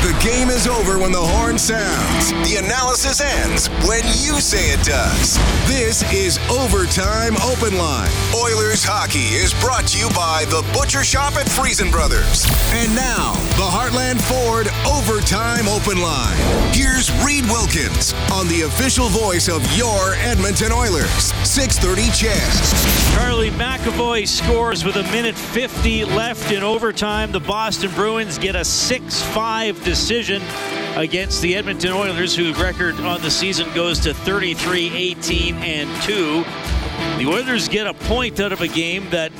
The game is over when the horn sounds. The analysis ends when you say it does. This is Overtime Open Line. Oilers hockey is brought to you by the Butcher Shop at Friesen Brothers. And now, the Heartland Ford Overtime Open Line. Here's Reed Wilkins on the official voice of your Edmonton Oilers. 630 CHED. Charlie McAvoy scores with a minute 50 left in overtime. The Boston Bruins get a 6 5 decision against the Edmonton Oilers, whose record on the season goes to 33 18 and 2. The Oilers get a point out of a game that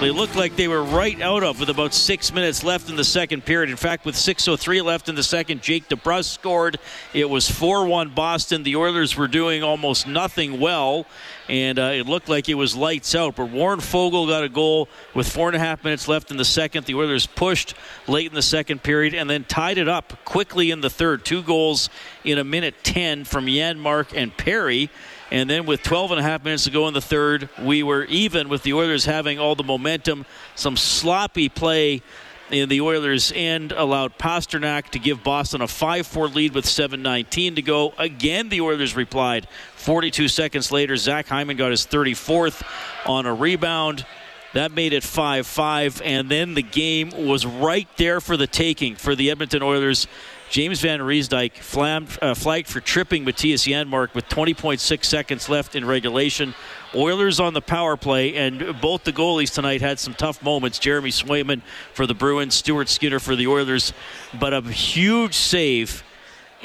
they looked like they were right out of with about six minutes left in the second period. In fact, with 6.03 left in the second, Jake DeBrusk scored. It was 4 1 Boston. The Oilers were doing almost nothing well, and uh, it looked like it was lights out. But Warren Foegele got a goal with four and a half minutes left in the second. The Oilers pushed late in the second period and then tied it up quickly in the third. Two goals in a minute 10 from Janmark and Perry. And then with 12 and a half minutes to go in the third, we were even with the Oilers having all the momentum. Some sloppy play in the Oilers' end allowed Pastrnak to give Boston a 5 4 lead with 7.19 to go. Again, the Oilers replied. 42 seconds later, Zach Hyman got his 34th on a rebound. That made it 5 5, and then the game was right there for the taking for the Edmonton Oilers. James Van Riemsdyk flagged, uh, flagged for tripping Mattias Janmark with 20.6 seconds left in regulation. Oilers on the power play, and both the goalies tonight had some tough moments. Jeremy Swayman for the Bruins, Stuart Skinner for the Oilers, but a huge save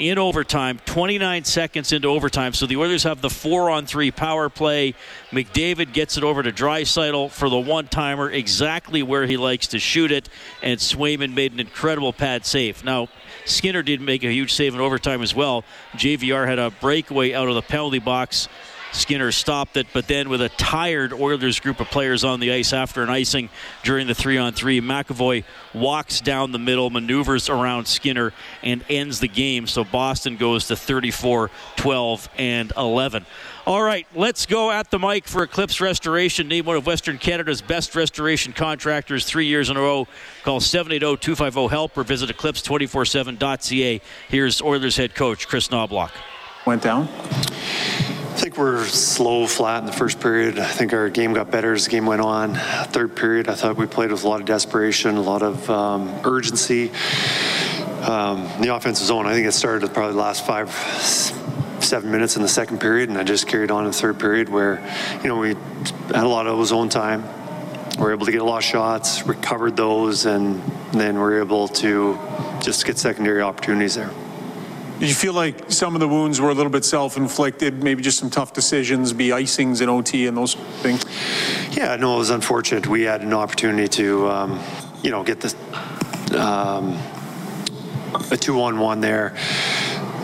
in overtime, 29 seconds into overtime. So the Oilers have the four on three power play. McDavid gets it over to Draisaitl for the one timer, exactly where he likes to shoot it, and Swayman made an incredible pad save. Now, Skinner did make a huge save in overtime as well. JVR had a breakaway out of the penalty box. Skinner stopped it, but then with a tired Oilers group of players on the ice after an icing during the three on three, McAvoy walks down the middle, maneuvers around Skinner, and ends the game. So Boston goes to 34 12 and 11. All right, let's go at the mic for Eclipse Restoration, named one of Western Canada's best restoration contractors three years in a row. Call 780-250-HELP or visit eclipse247.ca. Here's Oilers head coach Chris Knoblauch. Went down? I think we're slow, flat in the first period. I think our game got better as the game went on. Third period, I thought we played with a lot of desperation, a lot of um, urgency. Um, the offensive zone, I think it started probably the last five, seven minutes in the second period, and I just carried on in the third period where, you know, we had a lot of zone time. We were able to get a lot of shots, recovered those, and then we are able to just get secondary opportunities there. Did you feel like some of the wounds were a little bit self-inflicted, maybe just some tough decisions, be icings in OT and those things? Yeah, no, it was unfortunate. We had an opportunity to, um, you know, get this um, a two-on-one there,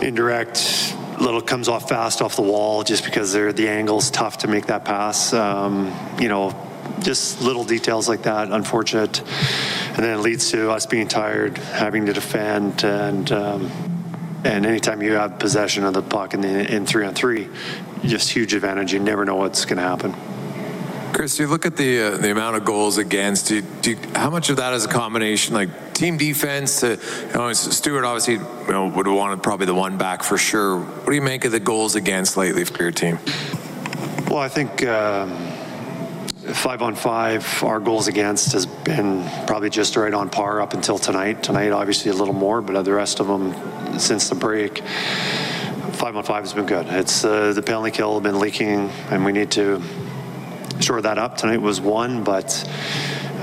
indirect. Little comes off fast off the wall just because they're the angle's tough to make that pass. Um, you know, just little details like that, unfortunate, and then it leads to us being tired, having to defend, and um, and anytime you have possession of the puck in, the, in three on three, just huge advantage. You never know what's going to happen. Chris, you look at the uh, the amount of goals against. Do, do you, how much of that is a combination like team defense? To, you know, Stuart obviously you know, would have wanted probably the one back for sure. What do you make of the goals against lately for your team? Well, I think. Um, five on five, our goals against has been probably just right on par up until tonight. Tonight, obviously, a little more, but the rest of them since the break, five on five has been good. It's uh, the penalty kill has been leaking, and we need to shore that up. Tonight was one, but.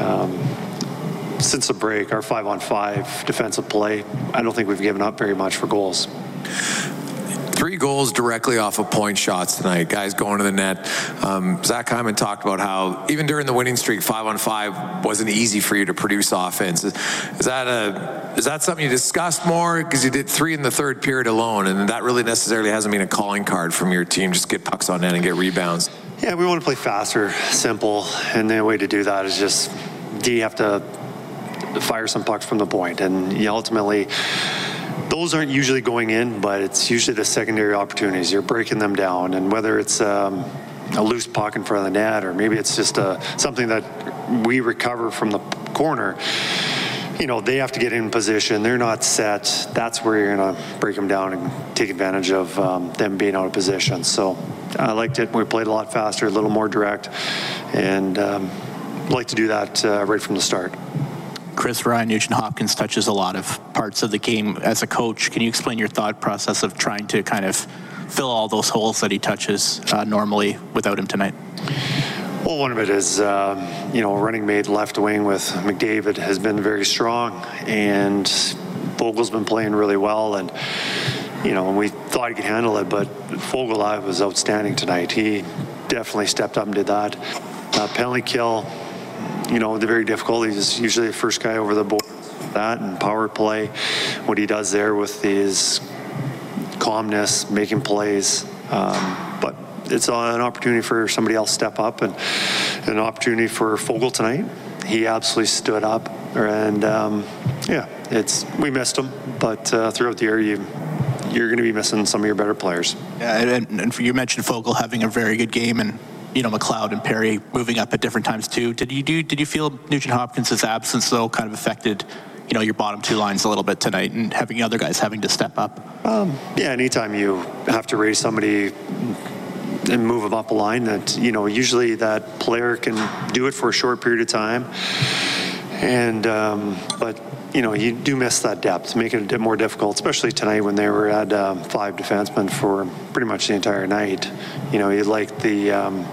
Um, since the break, our five on five defensive play, I don't think we've given up very much for goals. Three goals directly off of point shots tonight. Guys going to the net. Um, Zach Hyman talked about how even during the winning streak, five on five wasn't easy for you to produce offense. Is, is that a is that something you discussed more because you did three in the third period alone, and that really necessarily hasn't been a calling card from your team. Just get pucks on net and get rebounds. Yeah, we want to play faster, simple, and the way to do that is just do you have to fire some pucks from the point, and you ultimately those aren't usually going in, but it's usually the secondary opportunities. You're breaking them down, and whether it's um, a loose puck in front of the net, or maybe it's just uh, something that we recover from the corner. you know, they have to get in position. They're not set. That's where you're going to break them down and take advantage of um, them being out of position. So I liked it. We played a lot faster, a little more direct, and um, like to do that uh, right from the start. Chris Ryan Nugent Hopkins touches a lot of parts of the game as a coach. Can you explain your thought process of trying to kind of fill all those holes that he touches uh, normally without him tonight? Well, one of it is, um, you know, running mate left wing with McDavid has been very strong, and Foegele's been playing really well, and you know, we thought he could handle it, but Foegele was outstanding tonight. He definitely stepped up and did that. Uh, penalty kill, you know, they're very difficult. He's usually the first guy over the board. That and power play, what he does there with his calmness, making plays. Um, but it's an opportunity for somebody else to step up and an opportunity for Foegele tonight. He absolutely stood up, and um, yeah, it's we missed him, but uh, throughout the year, you you're going to be missing some of your better players. Yeah, and, and you mentioned Foegele having a very good game, and you know McLeod and Perry moving up at different times too. Did you do? Did you feel Nugent Hopkins' absence though kind of affected? You know your bottom two lines a little bit tonight, and having other guys having to step up. Um, yeah, anytime you have to raise somebody and move them up a line that you know usually that player can do it for a short period of time and um, but you know you do miss that depth making it a bit more difficult especially tonight when they were at um, five defensemen for pretty much the entire night you know you'd like the um,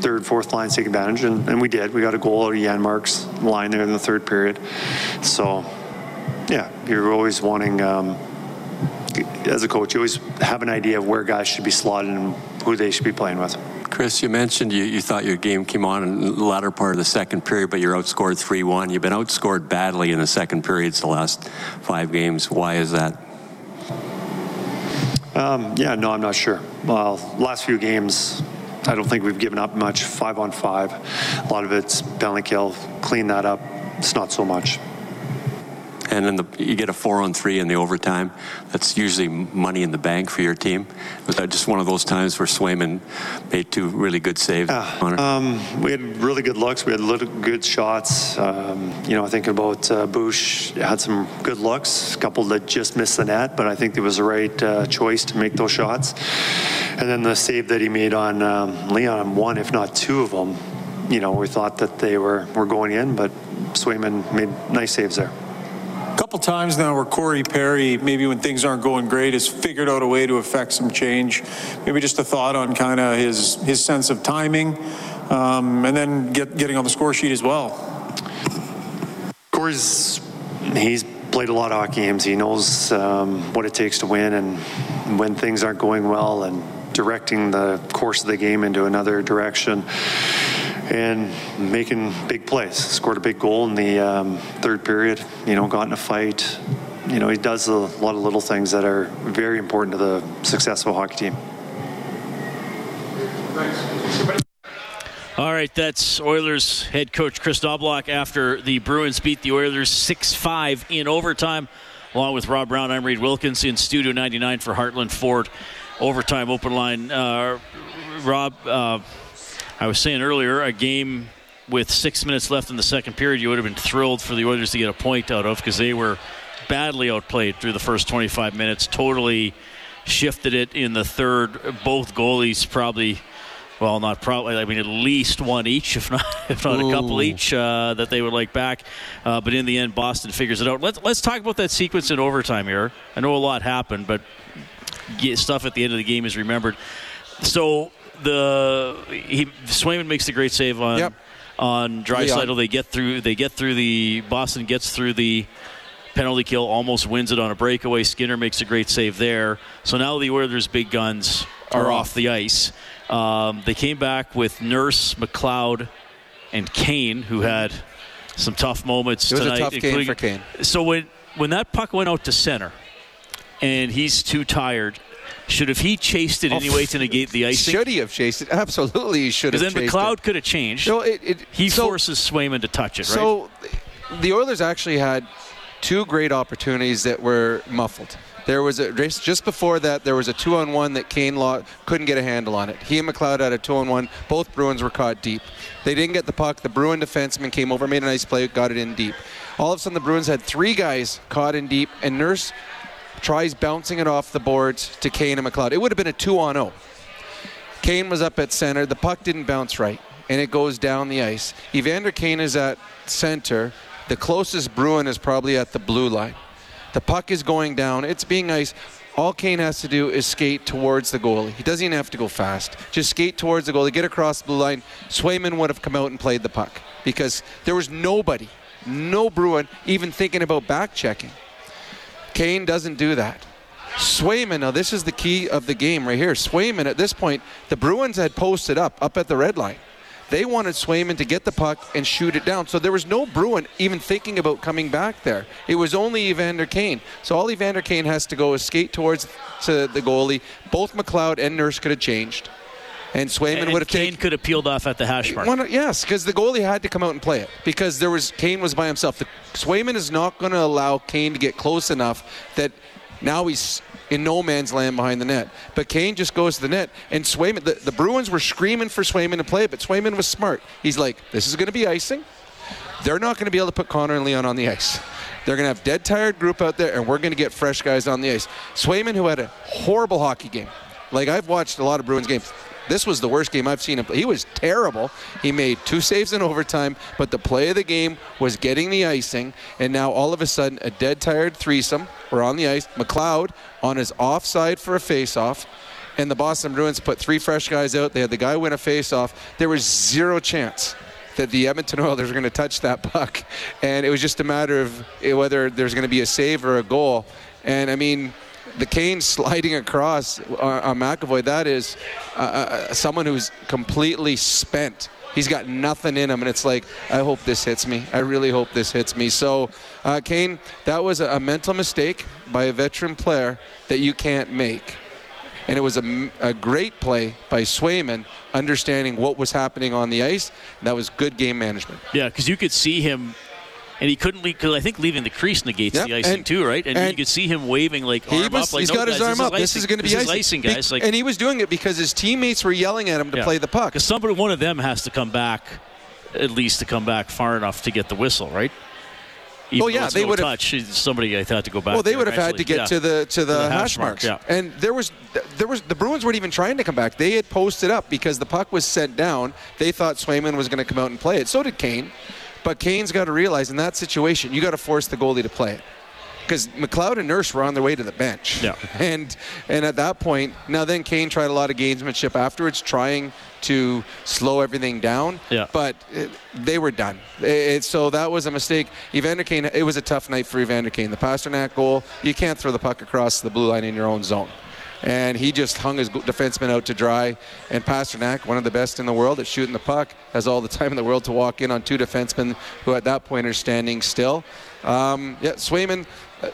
third fourth line take advantage and, and we did we got a goal out of Janmark's line there in the third period so yeah you're always wanting um, as a coach, you always have an idea of where guys should be slotted and who they should be playing with. Chris, you mentioned you, you thought your game came on in the latter part of the second period, but you're outscored 3 1. You've been outscored badly in the second periods the last five games. Why is that? Um, yeah, no, I'm not sure. Well, last few games, I don't think we've given up much five on five. A lot of it's penalty kill. Clean that up. It's not so much and then the, you get a four on three in the overtime. That's usually money in the bank for your team. Was that just one of those times where Swayman made two really good saves? um, we had really good looks. We had little good shots. Um, you know, thinking about uh, Bouch had some good looks. A couple that just missed the net, but I think it was the right uh, choice to make those shots. And then the save that he made on um, Leon, one if not two of them. You know, we thought that they were, were going in, but Swayman made nice saves there couple times now where Corey Perry, maybe when things aren't going great, has figured out a way to affect some change. Maybe just a thought on kind of his his sense of timing, um, and then get, getting on the score sheet as well. Corey's he's played a lot of hockey games. He knows um, what it takes to win, and when things aren't going well, and directing the course of the game into another direction and making big plays. Scored a big goal in the um, third period. You know, got in a fight. You know, he does a lot of little things that are very important to the success of a hockey team. All right, that's Oilers head coach Chris Knoblauch after the Bruins beat the Oilers 6 5 in overtime. Along with Rob Brown, I'm Reed Wilkins in Studio 99 for Heartland Ford Overtime Open Line. Uh, Rob, uh, I was saying earlier, a game with six minutes left in the second period, you would have been thrilled for the Oilers to get a point out of because they were badly outplayed through the first 25 minutes. Totally shifted it in the third. Both goalies probably, well, not probably. I mean, at least one each, if not if not Ooh. a couple each uh, that they would like back. Uh, but in the end, Boston figures it out. Let's let's talk about that sequence in overtime here. I know a lot happened, but stuff at the end of the game is remembered. So the he Swayman makes the great save on yep. on Draisaitl. They get through. They get through the Boston gets through the penalty kill, almost wins it on a breakaway. Skinner makes a great save there. So now the Oilers' big guns are off the ice. Um, they came back with Nurse, McLeod, and Kane, who had some tough moments it was tonight. Tough game for Kane. So when when that puck went out to center, and he's too tired should have he chased it oh, anyway to negate the icing? Should he have chased it? Absolutely, he should have. Because then McLeod could have changed. No, it, it, he so, forces Swayman to touch it, right? So the Oilers actually had two great opportunities that were muffled. There was a race just before that. There was a two-on-one that Kane law, couldn't get a handle on it. He and McLeod had a two-on-one. Both Bruins were caught deep. They didn't get the puck. The Bruin defenseman came over, made a nice play, got it in deep. All of a sudden, the Bruins had three guys caught in deep, and Nurse tries bouncing it off the boards to Kane and McLeod. It would have been a two on 0. Kane was up at center. The puck didn't bounce right, and it goes down the ice. Evander Kane is at center. The closest Bruin is probably at the blue line. The puck is going down. It's being ice. All Kane has to do is skate towards the goalie. He doesn't even have to go fast. Just skate towards the goalie, get across the blue line. Swayman would have come out and played the puck because there was nobody, no Bruin, even thinking about back checking. Kane doesn't do that. Swayman, now this is the key of the game right here. Swayman, at this point, the Bruins had posted up, up at the red line. They wanted Swayman to get the puck and shoot it down. So there was no Bruin even thinking about coming back there. It was only Evander Kane. So all Evander Kane has to go is skate towards to the goalie. Both McLeod and Nurse could have changed. And Swayman And would have Kane taken. could have peeled off at the hash mark. One- yes, because the goalie had to come out and play it because there was Kane was by himself. The, Swayman is not going to allow Kane to get close enough that now he's in no man's land behind the net. But Kane just goes to the net, and Swayman. The, the Bruins were screaming for Swayman to play, it, but Swayman was smart. He's like, "This is going to be icing. They're not going to be able to put Connor and Leon on the ice." They're going to have dead tired group out there, and we're going to get fresh guys on the ice. Swayman, who had a horrible hockey game, like I've watched a lot of Bruins games. This was the worst game I've seen him play. He was terrible. He made two saves in overtime, but the play of the game was getting the icing. And now all of a sudden, a dead tired threesome. We're on the ice. McLeod on his offside for a faceoff. And the Boston Bruins put three fresh guys out. They had the guy win a faceoff. There was zero chance that the Edmonton Oilers were going to touch that puck. And it was just a matter of eh, whether there's going to be a save or a goal. And I mean, the Kane sliding across on, on McAvoy, that is uh, uh, someone who's completely spent. He's got nothing in him, and it's like, I hope this hits me. I really hope this hits me. So, uh, Kane, that was a, a mental mistake by a veteran player that you can't make. And it was a, a great play by Swayman, understanding what was happening on the ice. That was good game management. Yeah, because you could see him, and he couldn't leave. Because I think leaving the crease negates Yep, the icing and- too, right? And, and you could see him waving like He arm was, up, like he's no, got his guys, arm up. This is going to be icing. Is icing, guys. Be- Like, and he was doing it because his teammates were yelling at him to Yeah. play the puck. Because somebody, one of them has to come back, at least to come back far enough to get the whistle, right? Oh, even Oh, yeah, they no would've- Somebody I thought to go back. Well, they would have had to get Yeah. to the to the, the hash, hash mark, marks. yeah. And there was there was the Bruins weren't even trying to come back. They had posted up because the puck was sent down. They thought Swayman was going to come out and play it. So did Kane. But Kane's got to realize in that situation, you got to force the goalie to play it. Because McLeod and Nurse were on their way to the bench. Yeah. And and at that point, now then Kane tried a lot of gamesmanship afterwards, trying to slow everything down. Yeah. But it, they were done. It, it- so that was a mistake. Evander Kane, it was a tough night for Evander Kane. The Pastrnak goal, you can't throw the puck across the blue line in your own zone. And he just hung his defenseman out to dry. And Pastrnak, one of the best in the world at shooting the puck, has all the time in the world to walk in on two defensemen who at that point are standing still. Um, yeah, Swayman, uh,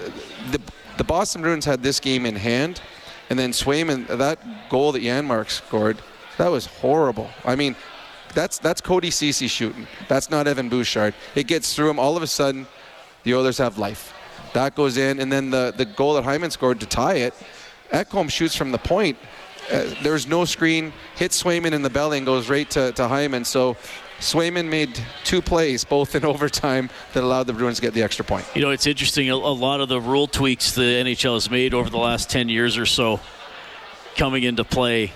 the, the Boston Bruins had this game in hand. And then Swayman, that goal that Janmark scored, that was horrible. I mean, that's that's Cody Cece shooting. That's not Evan Bouchard. It gets through him. All of a sudden, the Oilers have life. That goes in, and then the, the goal that Hyman scored to tie it, Ekholm shoots from the point. Uh, there's no screen, hits Swayman in the belly and goes right to, to Hyman. So Swayman made two plays, both in overtime, that allowed the Bruins to get the extra point. You know, it's interesting. A, a lot of the rule tweaks the NHL has made over the last 10 years or so coming into play.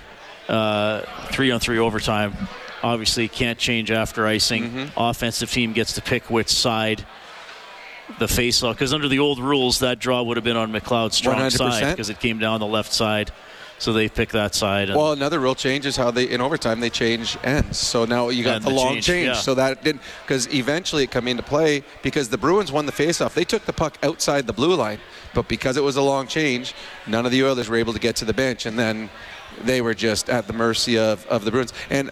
Uh, three on three overtime. Obviously, can't change after icing. Mm-hmm. Offensive team gets to pick which side the faceoff. Because under the old rules, that draw would have been on McLeod's strong 100%. side because it came down the left side. So they pick that side. And Well, another rule change is how they in overtime they change ends. So now you got the, the long change, change. yeah. So that didn't because eventually it come into play because the Bruins won the faceoff. They took the puck outside the blue line, but because it was a long change, none of the Oilers were able to get to the bench, and then they were just at the mercy of, of the Bruins. And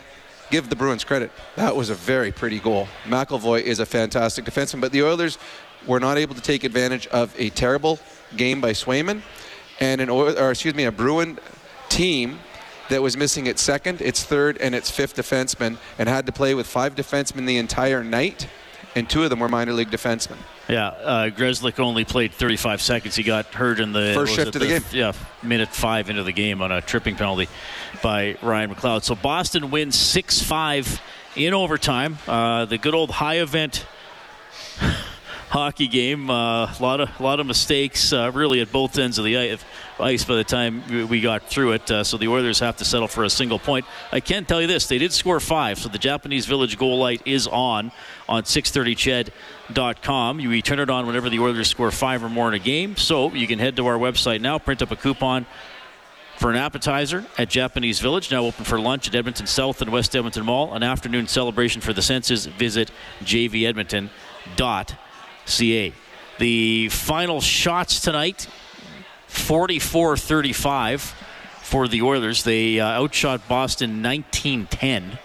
give the Bruins credit. That was a very pretty goal. McAvoy is a fantastic defenseman, but the Oilers were not able to take advantage of a terrible game by Swayman and an Oil, or excuse me, a Bruin team that was missing its second, its third, and its fifth defenseman, and had to play with five defensemen the entire night, and two of them were minor league defensemen. Yeah, uh, Grzelcyk only played 35 seconds. He got hurt in the First shift of the game. Yeah, minute five into the game on a tripping penalty by Ryan McLeod. So Boston wins 6-5 in overtime. Uh, the good old high event hockey game. A uh, lot of lot of mistakes, uh, really at both ends of the ice. By the time we got through it, uh, so the Oilers have to settle for a single point. I can tell you this: they did score five, so the Japanese Village goal light is on on 630ched.com. You turn it on whenever the Oilers score five or more in a game. So you can head to our website now, print up a coupon for an appetizer at Japanese Village, now open for lunch at Edmonton South and West Edmonton Mall. An afternoon celebration for the senses. Visit jvedmonton.ca. The final shots tonight 44 35 for the Oilers. They uh, outshot Boston 19 10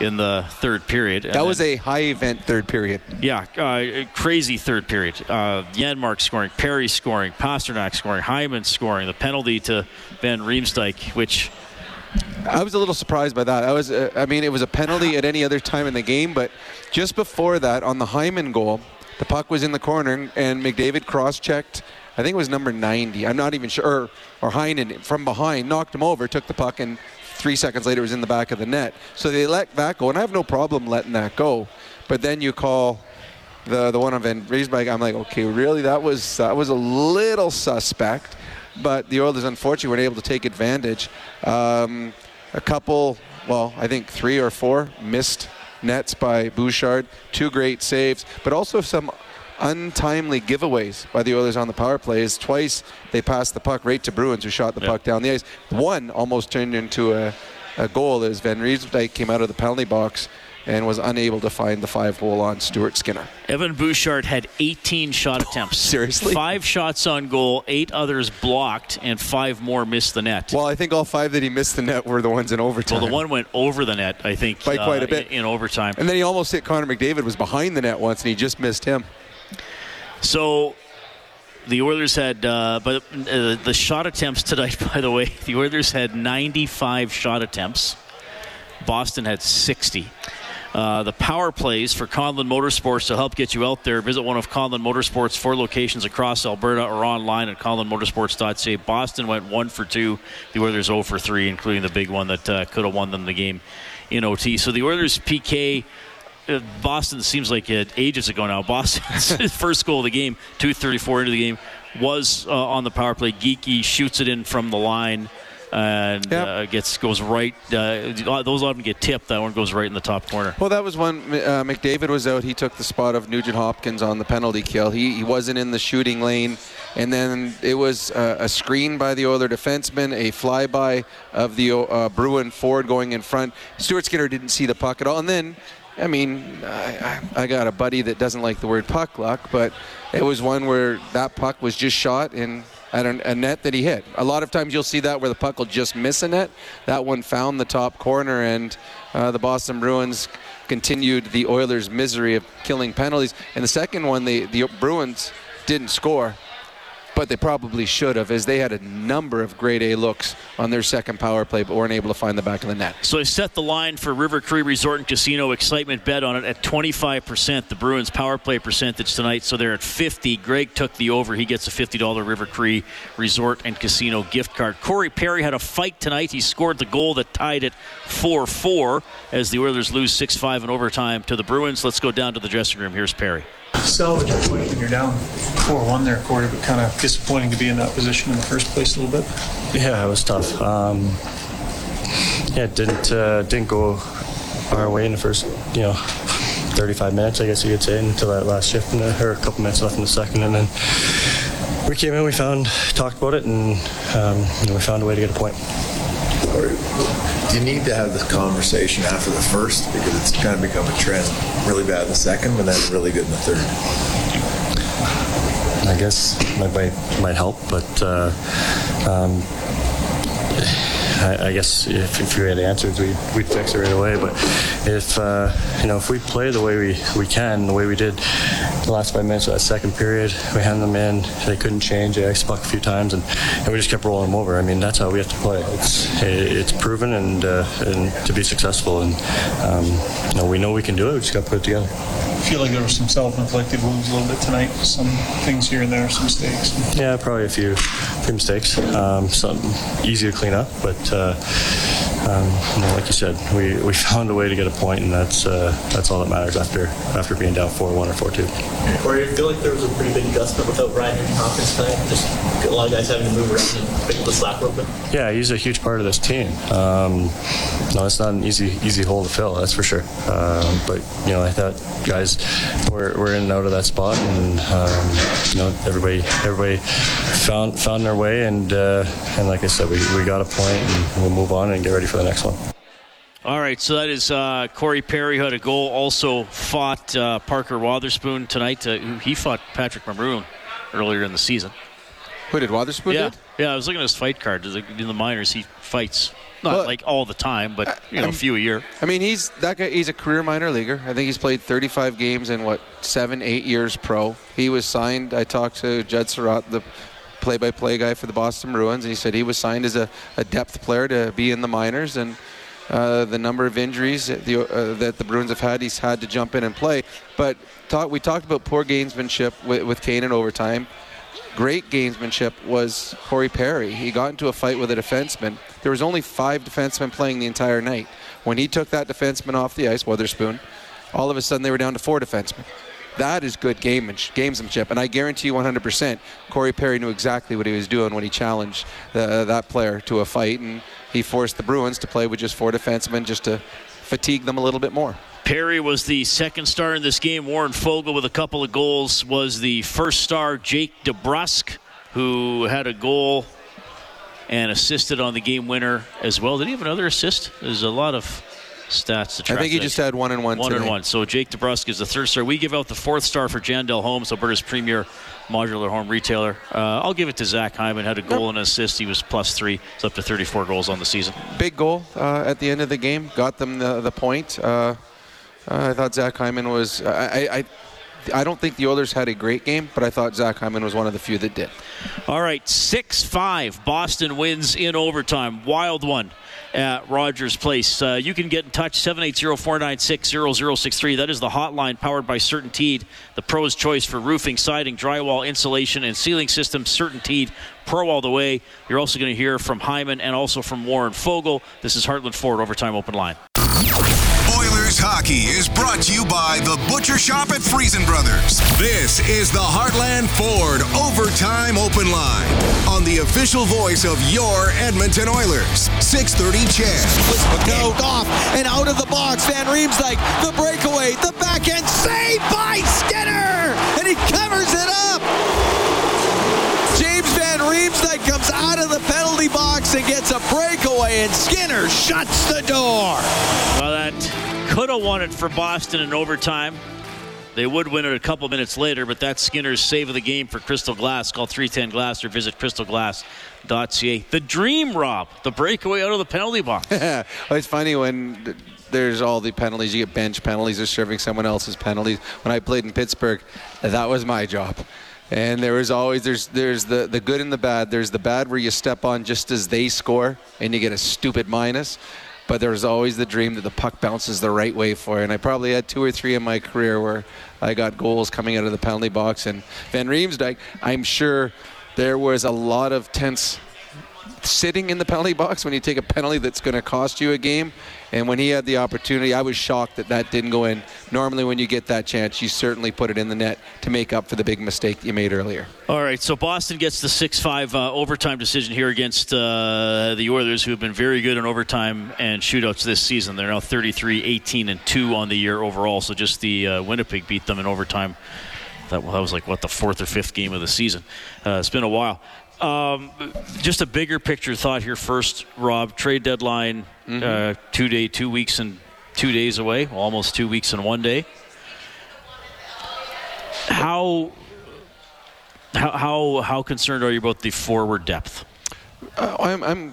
in the third period. That was a high event third period. Yeah, uh, crazy third period. Uh, Janmark scoring, Perry scoring, Pastrnak scoring, Hyman scoring, the penalty to Van Riemsdyk, which. I was a little surprised by that. I was, uh, I mean, it was a penalty at any other time in the game, but just before that, on the Hyman goal, the puck was in the corner, and McDavid cross-checked. I think it was number 90. I'm not even sure. Or, or Heinen from behind knocked him over, took the puck, and three seconds later was in the back of the net. So they let that go, and I have no problem letting that go. But then you call the the one on Van Riemsdyk. I'm like, okay, really? That was that was a little suspect. But the Oilers unfortunately weren't able to take advantage. Um, a couple, well, I think three or four missed nets by Bouchard. Two great saves, but also some untimely giveaways by the Oilers on the power plays. Twice they passed the puck right to Bruins, who shot the puck down the ice. One almost turned into a, a goal as Van Riemsdyk came out of the penalty box and was unable to find the five hole on Stuart Skinner. Evan Bouchard had 18 shot attempts. Seriously? Five shots on goal, eight others blocked, and five more missed the net. Well, I think all five that he missed the net were the ones in overtime. Well, the one went over the net, I think. By quite uh, a bit. In, in overtime. And then he almost hit Connor McDavid, was behind the net once, and he just missed him. So the Oilers had, uh, but uh, the shot attempts tonight, by the way, the Oilers had 95 shot attempts. Boston had 60. Uh, the power plays for Conlon Motorsports to help get you out there. Visit one of Conlon Motorsports' four locations across Alberta or online at conlonmotorsports.ca. Boston went one for two. The Oilers 0 for three, including the big one that uh, could have won them the game in OT. So the Oilers PK uh, Boston seems like ages ago now. Boston's first goal of the game, 2:34 into the game, was uh, on the power play. Geekie shoots it in from the line and yep. uh, gets goes right. Uh, those often get tipped. That one goes right in the top corner. Well, that was when uh, McDavid was out. He took the spot of Nugent Hopkins on the penalty kill. He, he wasn't in the shooting lane, and then it was uh, a screen by the Oiler defenseman, a flyby of the uh, Bruin forward going in front. Stuart Skinner didn't see the puck at all, and then I mean, I, I, got a buddy that doesn't like the word puck luck, but it was one where that puck was just shot in at a, a, net that he hit. A lot of times you'll see that where the puck will just miss a net. That one found the top corner, and uh, the Boston Bruins continued the Oilers' misery of killing penalties. And the second one, the, the Bruins didn't score but they probably should have, as they had a number of grade A looks on their second power play, but weren't able to find the back of the net. So I set the line for River Cree Resort and Casino excitement bet on it at 25%, the Bruins power play percentage tonight. So they're at 50. Greg took the over. He gets a $50 River Cree Resort and Casino gift card. Corey Perry had a fight tonight. He scored the goal that tied it 4 4 as the Oilers lose 6 5 in overtime to the Bruins. Let's go down to the dressing room. Here's Perry salvage a point when you're down 4-1 there, Corey, but kind of disappointing to be in that position in the first place a little bit. Yeah, it was tough. Um, yeah, it didn't uh, didn't go our way in the first, you know, 35 minutes, I guess you could say, until that last shift, and or a couple minutes left in the second, and then we came in, we found, talked about it, and um, you know, we found a way to get a point do you need to have this conversation after the first because it's kind of become a trend? Really bad in the second, but then really good in the third. I guess might might, might help, but uh, um, I, I guess if, if, we had answers, we'd, we'd fix it right away. But if uh, you know, if we play the way we, we can, the way we did the last five minutes of that second period, we had them in. They couldn't change. They a few times, and, and we just kept rolling them over. I mean, that's how we have to play. It's it's proven and uh, and to be successful, and um, you know, we know we can do it. We just got to put it together feel like there was some self-inflicted wounds a little bit tonight. Some things here and there, some mistakes. Yeah, probably a few, few mistakes. Um, some easy to clean up, but uh, um, you know, like you said, we, we found a way to get a point, and that's uh, that's all that matters after after being down 4-1 or 4-2. Or you feel like there was a pretty big adjustment without Ryan in Hopkins tonight? Just a lot of guys having to move around and pick up the slack a little bit. Yeah, he's a huge part of this team. Um, no, it's not an easy easy hole to fill, that's for sure. Um, but you know, I thought guys were, were in and out of that spot, and um, you know, everybody everybody found found their way, and uh, and like I said, we, we got a point, and we'll move on and get ready for the next one. All right, so that is uh, Corey Perry who had a goal. Also fought uh, Parker Wotherspoon tonight. Uh, he fought Patrick Maroon earlier in the season. Who did Wotherspoon? yeah, did? yeah. I was looking at his fight card. In the minors, he fights not Well, like all the time, but you know, a I'm- few a year. I mean, he's that guy. He's a career minor leaguer. I think he's played 35 games in what seven, eight years pro. He was signed. I talked to Judd Surratt, the play-by-play guy for the Boston Bruins, and he said he was signed as a, a depth player to be in the minors. And uh, the number of injuries that the, uh, that the Bruins have had, he's had to jump in and play. But talk, we talked about poor gamesmanship with, with Kane in overtime great gamesmanship was Corey Perry. He got into a fight with a defenseman. There was only five defensemen playing the entire night. When he took that defenseman off the ice, Wotherspoon, all of a sudden they were down to four defensemen. That is good gamemanship, gamesmanship, and I guarantee you 100%, Corey Perry knew exactly what he was doing when he challenged uh, that player to a fight, and he forced the Bruins to play with just four defensemen just to fatigue them a little bit more. Perry was the second star in this game. Warren Foegele with a couple of goals was the first star. Jake DeBrusk, who had a goal and assisted on the game winner as well. Did he have another assist? There's a lot of stats I think he just had one and one. One and one. So Jake DeBrusk is the third star. We give out the fourth star for Jandel Homes, Alberta's premier modular home retailer. Uh, I'll give it to Zach Hyman. Had a goal and assist. He was plus three. It's up to 34 goals on the season. big goal uh, at the end of the game. Got them the, the point. Uh, uh, I thought Zach Hyman was. I, I, I don't think the Oilers had a great game, but I thought Zach Hyman was one of the few that did. All right, 6 5. Boston wins in overtime. Wild one at Rogers Place. Uh, you can get in touch 780 496 0063. That is the hotline powered by Certainteed, the pro's choice for roofing, siding, drywall, insulation, and ceiling systems. Certainteed, pro all the way. You're also going to hear from Hyman and also from Warren Foegele. This is Heartland Ford Overtime Open Line. Oilers hockey is brought to you by the Butcher Shop at Friesen Brothers. This is the Heartland Ford Overtime Open Line on the official voice of your Edmonton Oilers. 630 CHED. Go off and out of the box. Van Riemsdyk, the breakaway, the backhand save by Skinner, and he covers it up. James Van Riemsdyk comes out of the penalty box and gets a breakaway, and Skinner shuts the door. Well, that could have won it for Boston in overtime. They would win it a couple minutes later, but that's Skinner's save of the game for Crystal Glass. Call 310 Glass or visit crystalglass.ca. The dream, Rob, the breakaway out of the penalty box. it's funny when there's all the penalties. You get bench penalties or serving someone else's penalties. When I played in Pittsburgh, that was my job. And there was always there's there's the, the good and the bad. There's the bad where you step on just as they score and you get a stupid minus. But there's always the dream that the puck bounces the right way for you. And I probably had two or three in my career where I got goals coming out of the penalty box. And Van Riemsdyk, I'm sure there was a lot of tense sitting in the penalty box when you take a penalty that's going to cost you a game. And when he had the opportunity, I was shocked that that didn't go in. Normally, when you get that chance, you certainly put it in the net to make up for the big mistake you made earlier. All right, so Boston gets the 6 5 uh, overtime decision here against uh, the Oilers, who have been very good in overtime and shootouts this season. They're now 33 18 and 2 on the year overall, so just the uh, Winnipeg beat them in overtime. That, that was like, what, the fourth or fifth game of the season? Uh, it's been a while. Um, just a bigger picture thought here first, Rob. Trade deadline, uh, two day, two weeks and two days away, almost two weeks and one day. How how how, how concerned are you about the forward depth? Uh, I'm, I'm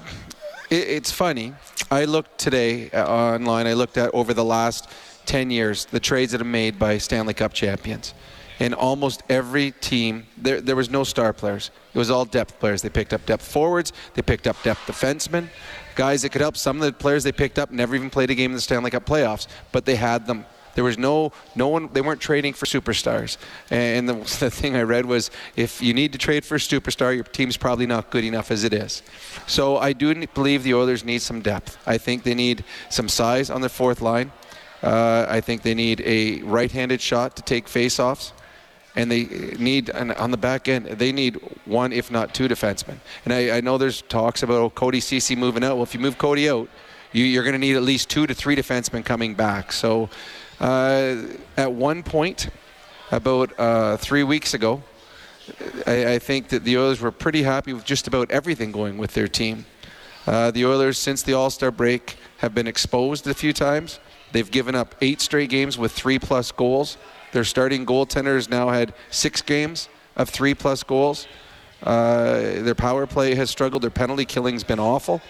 it, it's funny. I looked today uh, online, I looked at over the last 10 years the trades that have made by Stanley Cup champions. And almost every team, there, there was no star players. It was all depth players. They picked up depth forwards, they picked up depth defensemen, guys that could help. Some of the players they picked up never even played a game in the Stanley Cup playoffs, but they had them There was no no one. They weren't trading for superstars. And the, the thing I read was, if you need to trade for a superstar, your team's probably not good enough as it is. So I do believe the Oilers need some depth. I think they need some size on their fourth line. Uh, I think they need a right-handed shot to take face-offs and they need and on the back end they need one if not two defensemen. And i, I know there's talks about oh, cody Cece moving out. Well if you move cody out you, you're going to need at least two to three defensemen coming back. So uh, at one point about uh, three weeks ago I, I think that the oilers were pretty happy with just about everything going with their team. Uh, the oilers since the all-star break have been exposed a few times. They've given up eight straight games with three plus goals their starting goaltender has now had six games of three plus goals. Uh, their power play has struggled. Their penalty killing's been awful.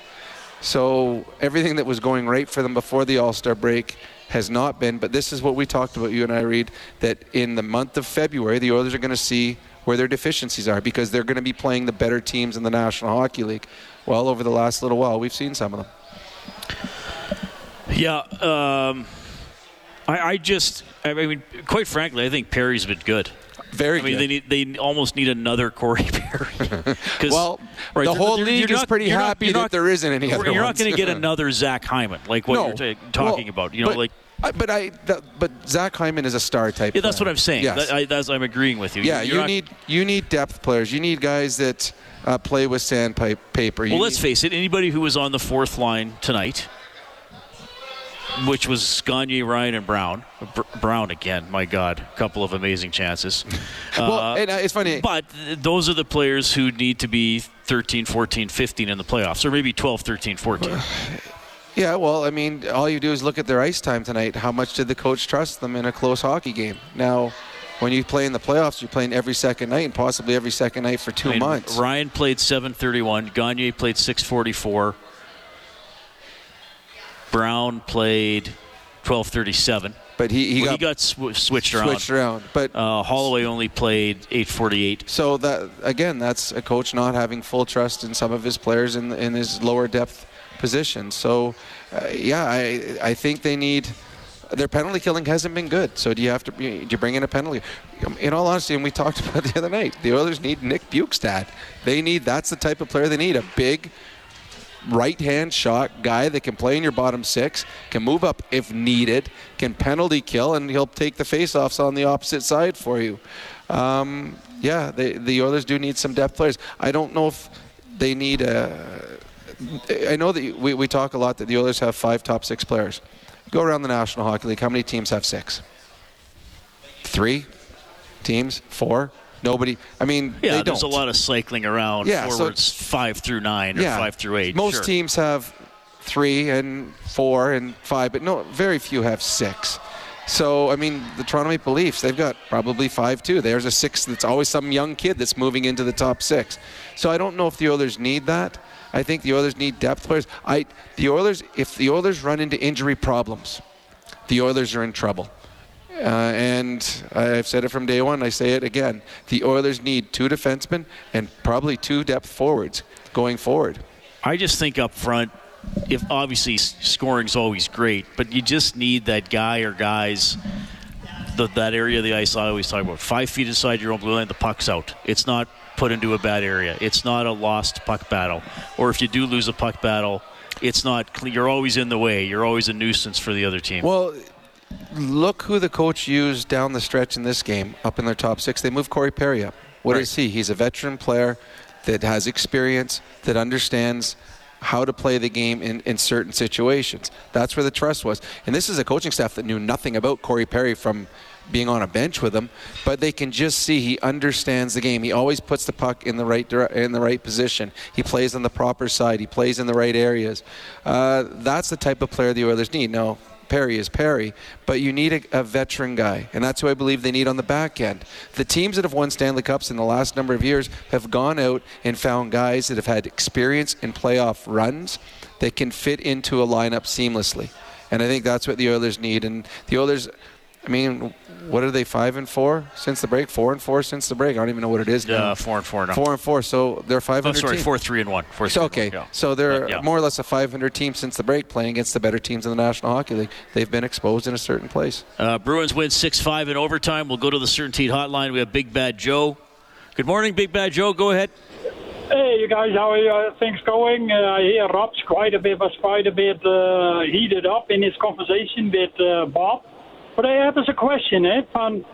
So everything that was going right for them before the All Star break has not been. But this is what we talked about, you and I, Reed, that in the month of February, the Oilers are going to see where their deficiencies are because they're going to be playing the better teams in the National Hockey League. Well, over the last little while, we've seen some of them. Yeah. Um, I, I just, I mean, quite frankly, I think Perry's been good. Very I mean, good. they need, they almost need another Corey Perry. Well, right, the whole league you're is not- pretty you're happy you're that not- there isn't any other You're not going to get another Zach Hyman, like what No. you're ta- talking Well, about. You know, but- like I, but I, that, but Zach Hyman is a star type. yeah, that's player. what I'm saying. Yes. That- I, that's, I'm agreeing with you. yeah, You're you not- need you need depth players. You need guys that uh, play with sandpaper. You Well, let's face it. Anybody who was on the fourth line tonight, which was Gagner, Ryan, and Brown. Br- Brown again. My God, a couple of amazing chances. Well, and, uh, it's funny. But th- those are the players who need to be 13, 14, 15 in the playoffs, or maybe 12, 13, 14. Yeah, well, I mean, all you do is look at their ice time tonight. How much did the coach trust them in a close hockey game? Now, when you play in the playoffs, you're playing every second night and possibly every second night for two I mean, months. Ryan played 731. Gagner played 644. Brown played 1237. But he, he Well, got, sw- switched around. switched around. But Uh, Holloway only played 848. So that again, that's a coach not having full trust in some of his players in in his lower depth positions. So, uh, yeah, I I think they need. Their penalty killing hasn't been good. So do you have to do you bring in a penalty? In all honesty, and we talked about it the other night, the Oilers need Nick Bjugstad. They need that's the type of player they need. A big right-hand shot guy that can play in your bottom six, can move up if needed, can penalty kill, and he'll take the face-offs on the opposite side for you. Um, yeah, they, the Oilers do need some depth players. I don't know if they need a. I know that we, we talk a lot that the Oilers have five top six players. Go around the National Hockey League. How many teams have six? Three teams? Four? Nobody. I mean, Yeah, there's a lot of cycling around Yeah, so- forwards five through nine or five through eight. Most sure. teams have three and four and five, but no, very few have six. So, I mean, the Toronto Maple Leafs, they've got probably five too. There's a six that's always some young kid that's moving into the top six. So I don't know if the Oilers need that. I think the Oilers need depth players. I the Oilers, if the Oilers run into injury problems, the Oilers are in trouble. Uh, and I've said it from day one. I say it again. The Oilers need two defensemen and probably two depth forwards going forward. I just think up front, if obviously s- scoring's always great, but you just need that guy or guys, the, that area of the ice I always talk about. Five feet inside your own blue line, the puck's out. It's not put into a bad area. It's not a lost puck battle. Or if you do lose a puck battle, it's not. cle- You're always in the way. You're always a nuisance for the other team. Well, look who the coach used down the stretch in this game, up in their top six. They moved Corey Perry up. What Right. is he? He's a veteran player that has experience, that understands how to play the game in, in certain situations. That's where the trust was. And this is a coaching staff that knew nothing about Corey Perry from being on a bench with him, but they can just see he understands the game. He always puts the puck in the right dire- in the right position. He plays on the proper side. He plays in the right areas. Uh, that's the type of player the Oilers need. Now, Perry is Perry, but you need a, a veteran guy, and that's who I believe they need on the back end. The teams that have won Stanley Cups in the last number of years have gone out and found guys that have had experience in playoff runs that can fit into a lineup seamlessly. And I think that's what the Oilers need. And the Oilers, I mean, what are they? Five and four since the break. Four and four since the break. I don't even know what it is now. Uh, four and four now. Four and four. So they're five Oh, hundred. sorry, four three and one. Four, So, three, okay, one, yeah. so they're yeah. more or less a 500 team since the break, playing against the better teams in the National Hockey League. They've been exposed in a certain place. Uh, Bruins win 6 5 in overtime. We'll go to the CertainTeed Hotline. We have Big Bad Joe. Good morning, Big Bad Joe. Go ahead. Hey, you guys, how are uh, things going? Uh, I hear Rob's quite a bit, was quite a bit uh, heated up in his conversation with uh, Bob. But I have as a question, eh? Van,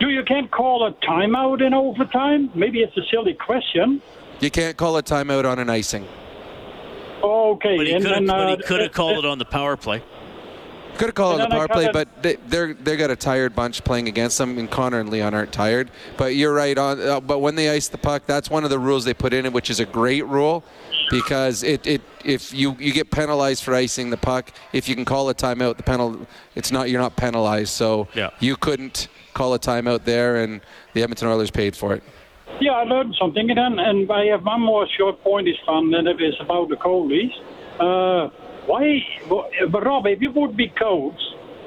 do you can't call a timeout in overtime? Maybe it's a silly question. You can't call a timeout on an icing. Okay, But he and could have then, uh, could have called it on the power play. Could have called And on the power play, but they, they're they got a tired bunch playing against them, and Connor and Leon aren't tired. But you're right on. Uh, but when they ice the puck, that's one of the rules they put in it, which is a great rule, because it, it if you you get penalized for icing the puck, if you can call a timeout, the penal it's not you're not penalized. So Yeah. you couldn't call a timeout there, and the Edmonton Oilers paid for it. Yeah, I learned something. And then, and I have one more short point is fun, and it is about the goalies. Uh, why, but Rob, if you would be coach,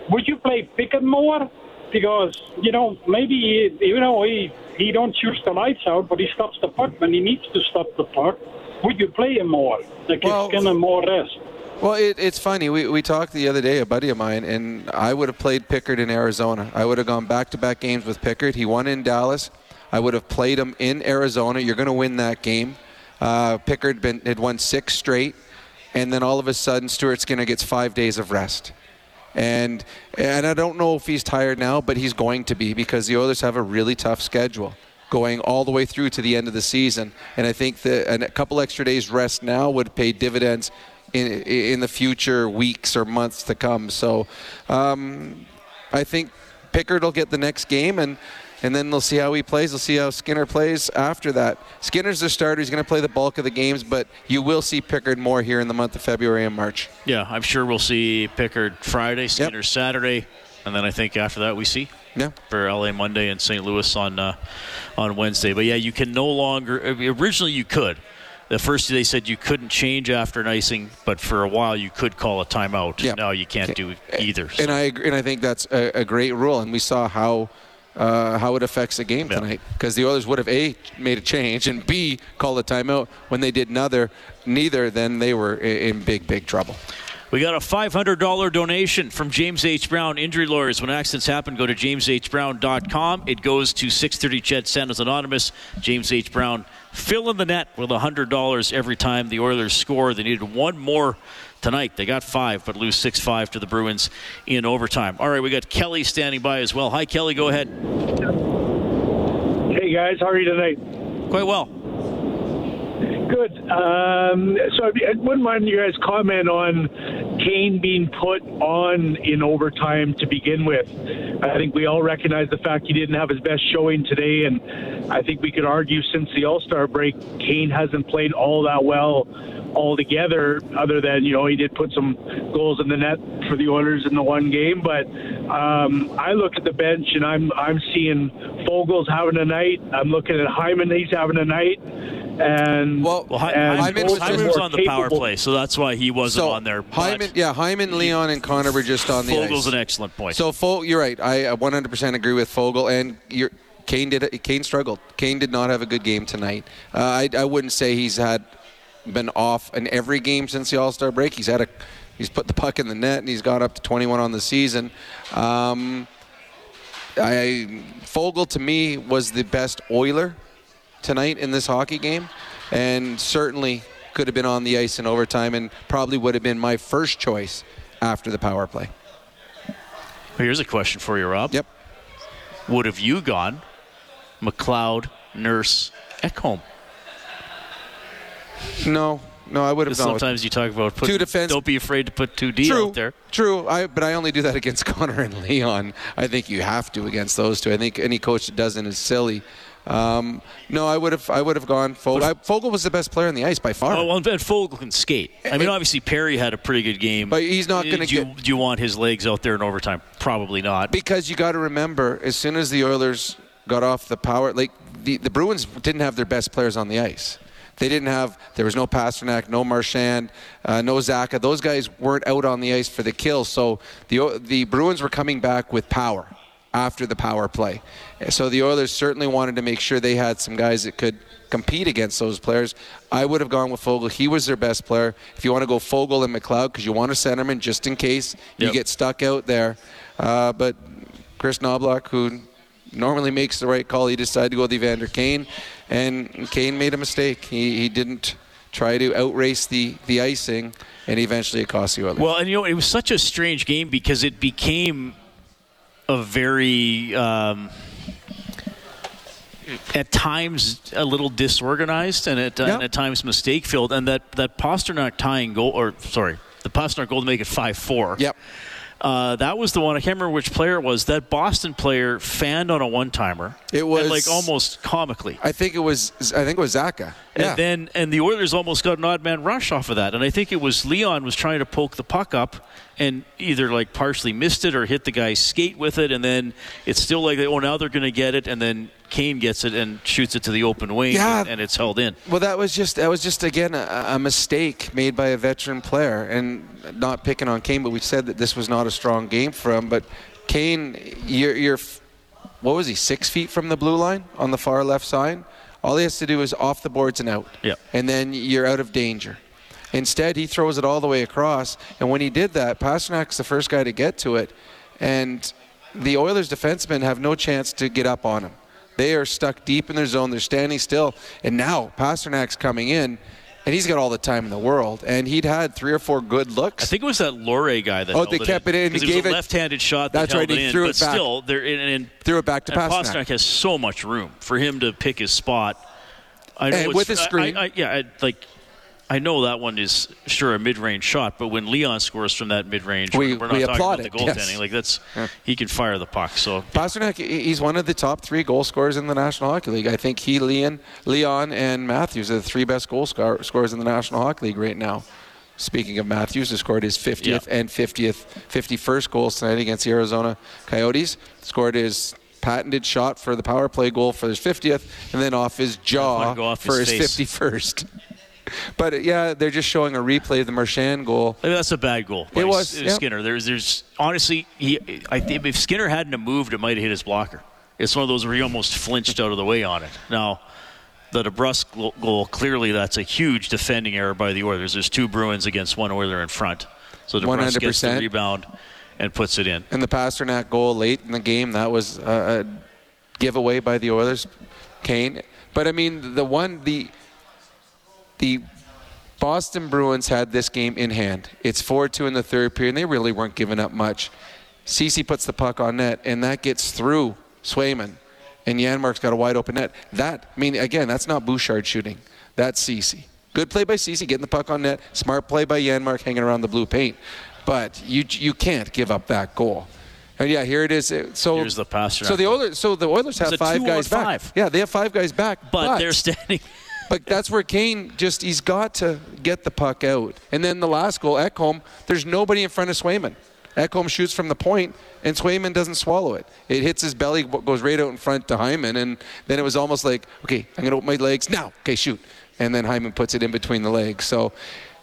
would you play Pickard more? Because you know maybe he, you know he he don't shoots the lights out, but he stops the puck when he needs to stop the puck. Would you play him more? Like Well- give him more rest. Well, it, it's funny. We, we talked the other day, a buddy of mine, and I would have played Pickard in Arizona. I would have gone back to back games with Pickard. He won in Dallas. I would have played him in Arizona. You're going to win that game. Uh, Pickard been, had won six straight, and then all of a sudden, Stuart Skinner gets five days of rest. And and I don't know if he's tired now, but he's going to be because the Oilers have a really tough schedule going all the way through to the end of the season. And I think that a couple extra days rest now would pay dividends in in the future weeks or months to come. So um, I think Pickard will get the next game and. And then they'll see how he plays. They'll see how Skinner plays after that. Skinner's the starter. He's going to play the bulk of the games, but you will see Pickard more here in the month of February and March. Yeah, I'm sure we'll see Pickard Friday, Skinner Saturday, and then I think after that we see Yeah. for LA Monday and St. Louis on uh, on Wednesday. But yeah, you can no longer. Originally, you could. The first they said you couldn't change after an icing, but for a while you could call a timeout. Yeah. Now you can't do either. And I agree, and I think that's a, a great rule. And we saw how uh, how it affects the game tonight because the Oilers would have a made a change and b called a timeout when they did neither. Neither, then they were in big big trouble. We got a $500 donation from James H. Brown Injury Lawyers. When accidents happen, go to jameshbrown.com. It goes to 630 CHED Santa's Anonymous. James H. Brown fill in the net with $100 every time the Oilers score. They needed one more tonight. They got five, but lose 6 5 to the Bruins in overtime. All right, we got Kelly standing by as well. Hi, Kelly. Go ahead. Hey guys, how are you tonight? Quite well. Good. Um, so I wouldn't mind you guys comment on Kane being put on in overtime to begin with. I think we all recognize the fact he didn't have his best showing today, and I think we could argue since the All Star break, Kane hasn't played all that well altogether. Other than you know he did put some goals in the net for the Oilers in the one game, but um, I look at the bench and I'm I'm seeing Foegele's having a night. I'm looking at Hyman, he's having a night. And well, Hy- and Hyman's, Foegele's Hyman's more on the power play, so that's why he wasn't So, on there. but Hyman, yeah, Hyman, Leon, and Connor were just on the Foegele's ice. an excellent point. So Fo- you're right. I uh, 100% agree with Foegele, and you're, Kane did. Kane struggled. Kane did not have a good game tonight. Uh, I, I wouldn't say he's had been off in every game since the All Star break. He's had a he's put the puck in the net, and he's got up to 21 on the season. Um, I Foegele to me was the best Oiler tonight in this hockey game, and certainly could have been on the ice in overtime, and probably would have been my first choice after the power play. Here's a question for you, Rob. Yep. Would have you gone McLeod, Nurse, Ekholm? No, no, I would have Sometimes you talk about put, Two defense- Don't be afraid to put two D True, out there. true. I, but I only do that against Connor and Leon. I think you have to against those two. I think any coach that doesn't is silly. Um, no, I would have. I would have gone. Foegele. I, Foegele was the best player on the ice by far. Oh, well, and Foegele can skate. I mean, obviously Perry had a pretty good game, But he's not gonna Do you, get- do you want his legs out there in overtime? Probably not. Because you got to remember, as soon as the Oilers got off the power, like the, the Bruins didn't have their best players on the ice. They didn't have. There was no Pastrnak, no Marchand, uh, no Zacha. Those guys weren't out on the ice for the kill. So the the Bruins were coming back with power after the power play. So the Oilers certainly wanted to make sure they had some guys that could compete against those players. I would have gone with Foegele. He was their best player. If you want to go Foegele and McLeod, because you want a centerman just in case you Yep. get stuck out there. Uh, but Kris Knoblauch, who normally makes the right call, he decided to go with Evander Kane, and Kane made a mistake. He, he didn't try to outrace the, the icing, and eventually it cost the Oilers. Well, and you know, it was such a strange game because it became a very, um, at times, a little disorganized and at, uh, and at times mistake filled. And that, that Pastrnak tying goal, or sorry, the Pastrnak goal to make it 5 4. Yep. Uh, that was the one. I can't remember which player it was. That Boston player fanned on a one timer. It was like almost comically. I think it was. I think it was Zacha. Yeah. And then and the Oilers almost got an odd man rush off of that. And I think it was Leon was trying to poke the puck up and either like partially missed it or hit the guy's skate with it. And then it's still like oh now they're going to get it. And then Kane gets it and shoots it to the open wing Yeah. and, and it's held in. Well, that was just that was just again a, a mistake made by a veteran player, and not picking on Kane, but we said that this was not a strong game for him. But Kane, you're, you're what was he six feet from the blue line on the far left side? All he has to do is off the boards and out, Yeah. and then you're out of danger. Instead, he throws it all the way across, and when he did that, Pastrnak's the first guy to get to it, and the Oilers defensemen have no chance to get up on him. They are stuck deep in their zone. They're standing still. And now Pastrnak's coming in, and he's got all the time in the world. And he'd had three or four good looks. I think it was that Lohrei guy that Oh, they kept it in. He it gave a left-handed shot. That That's right, he threw it back. still, there in, and Threw it back to Pastrnak. Pastrnak has so much room for him to pick his spot. I know And with his screen. I, I, yeah, I, like I know that one is sure a mid-range shot, but when Leon scores from that mid-range, We- we're not we talking about the it, yes. goaltending. Like that's he can fire the puck. So Pastrnak, he's one of the top three goal scorers in the National Hockey League. I think he, Leon, Leon, and Matthews are the three best goal score- scorers in the National Hockey League right now. Speaking of Matthews, who scored his 50th and 50th, 51st goals tonight against the Arizona Coyotes, scored his patented shot for the power play goal for his 50th, and then off his jaw off for his his, 51st. But uh, yeah, they're just showing a replay of the Marchand goal. I mean, that's a bad goal. It was, S- yep. Skinner. There's, there's honestly, he, I think if Skinner hadn't have moved, it might have hit his blocker. It's one of those where he almost flinched out of the way on it. Now, the DeBrusk goal- clearly that's a huge defending error by the Oilers. There's two Bruins against one Oiler in front. So DeBrusk gets the rebound and puts it in. And the Pastrnak goal late in the game, that was a giveaway by the Oilers, Kane. But I mean, the one, the the Boston Bruins had this game in hand. It's 4-2 in the third period, and they really weren't giving up much. Ceci puts the puck on net, and that gets through Swayman. And Janmark's got a wide open net. That, I mean, again, that's not Bouchard shooting. That's Ceci. Good play by Ceci, getting the puck on net. Smart play by Janmark, hanging around the blue paint. But you you can't give up that goal. And yeah, here it is. Uh, so Here's the Pastrnak So the Oilers, so the Oilers have five guys on back. Yeah, they have five guys back. But they're standing. But that's where Kane just he's got to get the puck out. And then the last goal, Ekholm, there's nobody in front of Swayman. Ekholm shoots from the point, and Swayman doesn't swallow it. It hits his belly, goes right out in front to Hyman, and then it was almost like, okay, I'm gonna open my legs now. Okay, shoot, and then Hyman puts it in between the legs. So.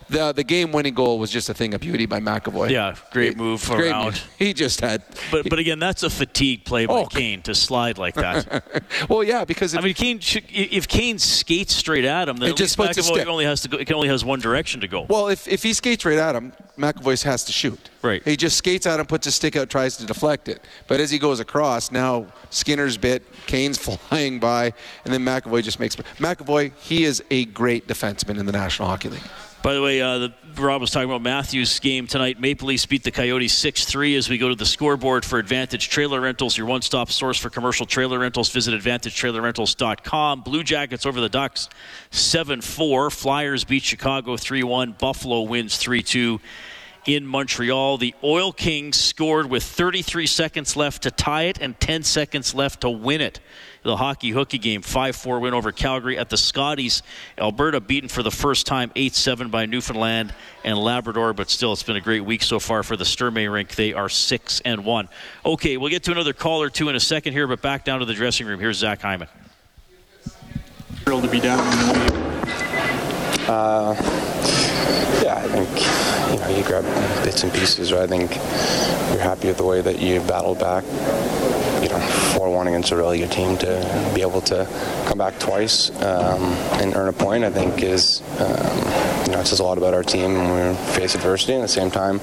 The, the game-winning goal was just a thing of beauty by McAvoy. Yeah, great move Great around. move. He just had. But but again, that's a fatigue play by Oh. Kane to slide like that. well, yeah, because I mean, Kane should, if Kane skates straight at him, then It just McAvoy only has to go. It only has one direction to go. Well, if, if he skates right at him, McAvoy has to shoot. Right. He just skates at him, puts his stick out, tries to deflect it. But as he goes across, now Skinner's bit, Kane's flying by, and then McAvoy just makes. McAvoy, he is a great defenseman in the National Hockey League. By the way, uh, the, Rob was talking about Matthews' game tonight. Maple Leafs beat the Coyotes 6 3 as we go to the scoreboard for Advantage Trailer Rentals, your one stop source for commercial trailer rentals. Visit AdvantageTrailerRentals.com. Blue Jackets over the Ducks 7 4. Flyers beat Chicago 3 1. Buffalo wins 3 2 in Montreal. The Oil Kings scored with 33 seconds left to tie it and 10 seconds left to win it. The hockey hooky game, 5 4 win over Calgary at the Scotties. Alberta beaten for the first time 8 7 by Newfoundland and Labrador, but still, it's been a great week so far for the Sturmay rink. They are 6 and 1. Okay, we'll get to another call or two in a second here, but back down to the dressing room. Here's Zach Hyman. Thrilled to be down. Uh, yeah, I think you know you grab bits and pieces. Right? I think you're happy with the way that you battled back. You know, four one against a really good team to be able to come back twice um, and earn a point. I think is um, you know it says a lot about our team when we face adversity. And at the same time,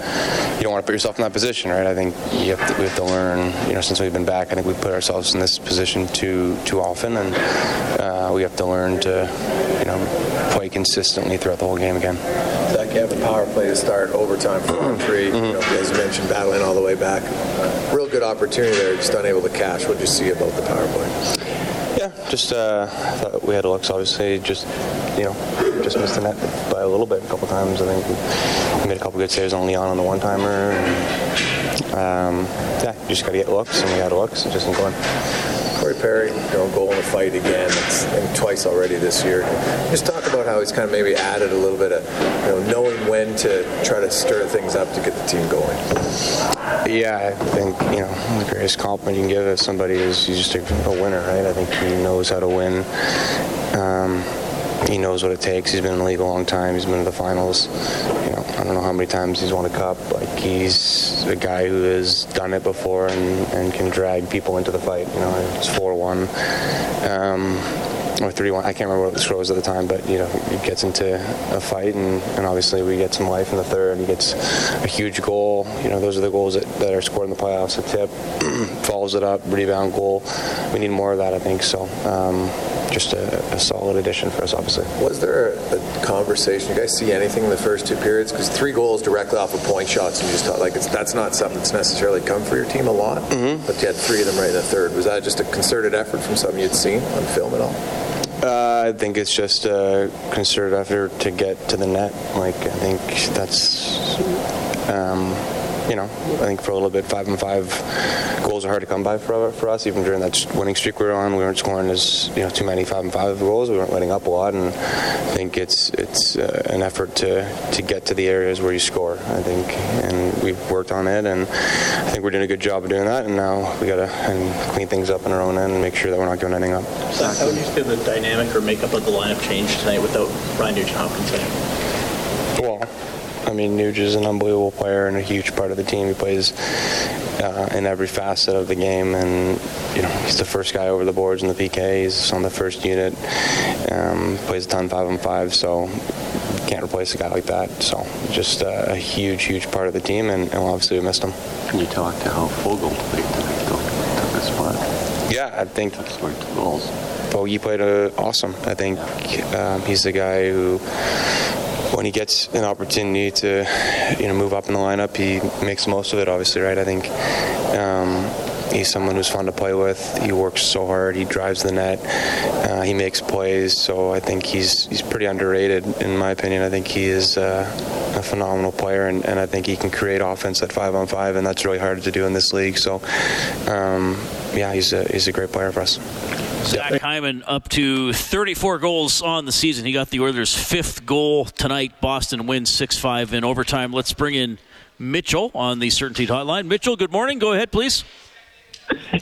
you don't want to put yourself in that position, right? I think you have to, we have to learn. You know, since we've been back, I think we put ourselves in this position too too often, and uh, we have to learn to you know play consistently throughout the whole game again. Zach, you have a power play to start overtime for one three. You know, as you mentioned, battling all the way back. Real good opportunity there, just unable to cash. What did you see about the power play? Yeah, just uh, thought we had looks. Obviously, just you know, just missed the net by a little bit a couple times. I think we made a couple good saves on Leon on the one timer. Um, yeah, you just got to get looks, and we had looks. It just didn't go in. Corey Perry, you know, goal in a fight again. It's twice already this year. Just talk about how he's kind of maybe added a little bit of, you know, knowing when to try to stir things up to get the team going. Yeah, I think you know the greatest compliment you can give somebody is he's just a, a winner, right? I think he knows how to win. Um, he knows what it takes. He's been in the league a long time. He's been to the finals. I don't know how many times he's won a cup. Like he's a guy who has done it before and, and can drag people into the fight. You know, it's four one. Um, or 3-1. I can't remember what the score was at the time, but you know, he gets into a fight, and, and obviously we get some life in the third. He gets a huge goal. You know, those are the goals that, that are scored in the playoffs. A tip, follows it up, rebound goal. We need more of that, I think. So. Um, just a, a, solid addition for us, obviously. Was there a, conversation? You guys see anything in the first two periods? Because three goals directly off of point shots, and you just thought like that's not something that's necessarily come for your team a lot. Mm-hmm. But you had three of them right in the third. Was that just a concerted effort from something you'd seen on film at all? Uh, I think it's just a concerted effort to get to the net. Like I think that's, um, you know, I think for a little bit, five and five goals are hard to come by for, for us. Even during that winning streak we were on, we weren't scoring as you know too many five and five goals. We weren't letting up a lot, and I think it's it's uh, an effort to to get to the areas where you score. I think, and we've worked on it, and I think we're doing a good job of doing that. And now we got to and clean things up on our own end and make sure that we're not giving anything up. Zach, how would you say the dynamic or makeup of the lineup changed tonight without Ryan Nugent Hopkins I mean, Nuge is an unbelievable player and a huge part of the team. He plays uh, in every facet of the game, and you know he's the first guy over the boards in the PK. He's on the first unit. Um, plays a ton five on five, so can't replace a guy like that. So just uh, a huge, huge part of the team, and, and obviously we missed him. Can you talk to how Foegele played tonight? Though, took spot. Yeah, I think. Scored two goals. Bogey played uh, awesome. I think um, he's the guy who when he gets an opportunity to, you know, move up in the lineup, he makes most of it. Obviously, right? I think um, he's someone who's fun to play with. He works so hard. He drives the net. Uh, he makes plays. So I think he's he's pretty underrated in my opinion. I think he is uh, a phenomenal player, and, and I think he can create offense at five on five, and that's really hard to do in this league. So um, yeah, he's a he's a great player for us. Zach Hyman up to 34 goals on the season. He got the Oilers' fifth goal tonight. Boston wins 6 5 in overtime. Let's bring in Mitchell on the CertainTeed Hotline. Mitchell, good morning. Go ahead, please.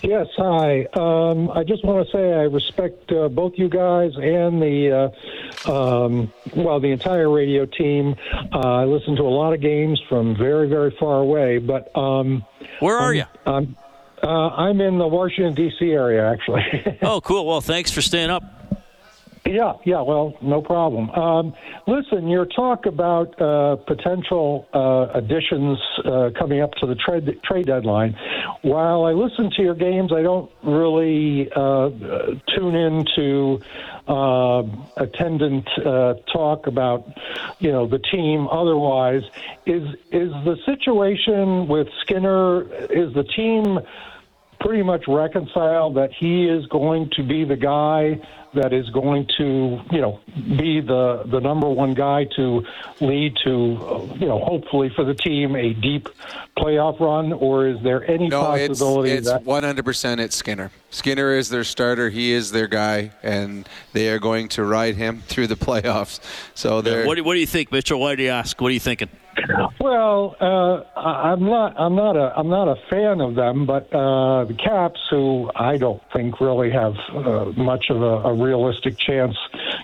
Yes, hi. Um, I just want to say I respect uh, both you guys and the, uh, um, well, the entire radio team. Uh, I listen to a lot of games from very, very far away, but. Um, Where are I'm, you? I'm, uh, I'm in the Washington, D.C. area, actually. oh, cool. Well, thanks for staying up. Yeah, yeah, well, no problem. Um, listen, your talk about uh, potential uh, additions uh, coming up to the trade trade deadline. While I listen to your games, I don't really uh, tune into uh, attendant uh, talk about you know the team. Otherwise, is is the situation with Skinner? Is the team pretty much reconciled that he is going to be the guy that is going to, you know, be the the number one guy to lead to, uh, you know, hopefully for the team a deep playoff run, or is there any no, possibility it's, that? it's 100% it's Skinner. Skinner is their starter. He is their guy, and they are going to ride him through the playoffs. So they're. What do, what do you think, Mitchell? Why do you ask? What are you thinking? Well, uh, I'm not. I'm not a. I'm not a fan of them, but uh, the Caps, who I don't think really have uh, much of a, a realistic chance,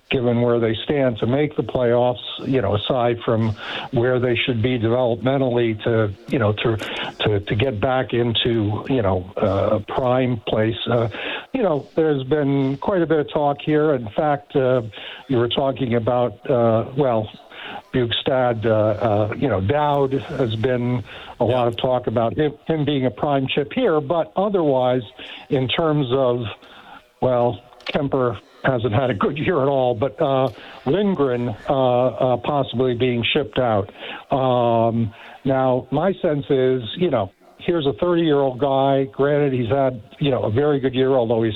given where they stand, to make the playoffs. You know, aside from where they should be developmentally to, you know, to to to get back into, you know, uh, a prime place. Uh, you know, there's been quite a bit of talk here. In fact, uh, you were talking about, uh, well. Bjugstad, uh, uh, you know, Dowd has been a lot of talk about him, him being a prime chip here, but otherwise, in terms of, well, Kemper hasn't had a good year at all, but uh, Lindgren uh, uh, possibly being shipped out. Um, now, my sense is, you know, here's a 30 year old guy. Granted, he's had, you know, a very good year, although he's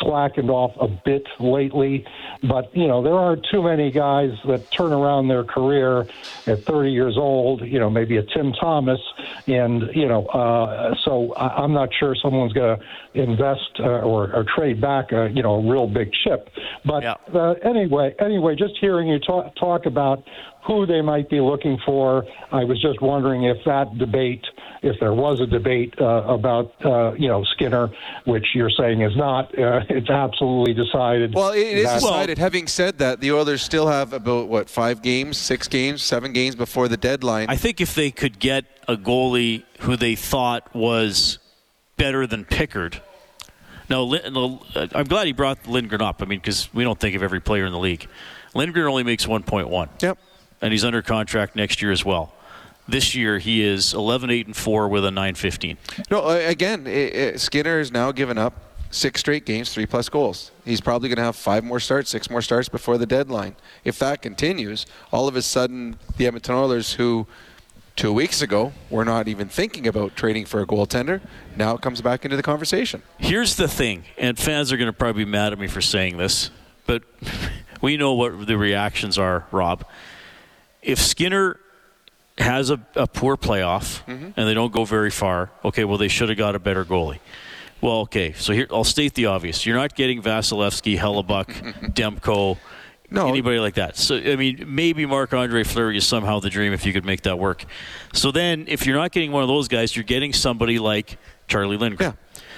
slackened off a bit lately. But, you know, there aren't too many guys that turn around their career at 30 years old, you know, maybe a Tim Thomas. And, you know, uh, so I, I'm not sure someone's going to invest uh, or, or trade back, a, you know, a real big chip. But uh, anyway, anyway, just hearing you talk, talk about who they might be looking for, I was just wondering if that debate if there was a debate uh, about uh, you know Skinner, which you're saying is not, uh, it's absolutely decided. Well, it is that- decided. Having said that, the Oilers still have about what five games, six games, seven games before the deadline. I think if they could get a goalie who they thought was better than Pickard. No, Lin- no, uh, I'm glad he brought Lindgren up. I mean, because we don't think of every player in the league. Lindgren only makes 1.1. Yep. And he's under contract next year as well. This year he is 11 8 and 4 with a 915. No, again, i i Skinner has now given up six straight games, three plus goals. He's probably going to have five more starts, six more starts before the deadline. If that continues, all of a sudden, the Edmonton Oilers, who two weeks ago were not even thinking about trading for a goaltender, now comes back into the conversation. Here's the thing, and fans are going to probably be mad at me for saying this, but we know what the reactions are, Rob. If Skinner has a, a poor playoff mm-hmm. and they don't go very far, okay, well, they should have got a better goalie. Well, okay, so here I'll state the obvious. You're not getting Vasilevskiy, Hellebuyck, Demko, anybody like that. So, I mean, maybe Marc Andre Fleury is somehow the dream if you could make that work. So then, if you're not getting one of those guys, you're getting somebody like Charlie Lindgren.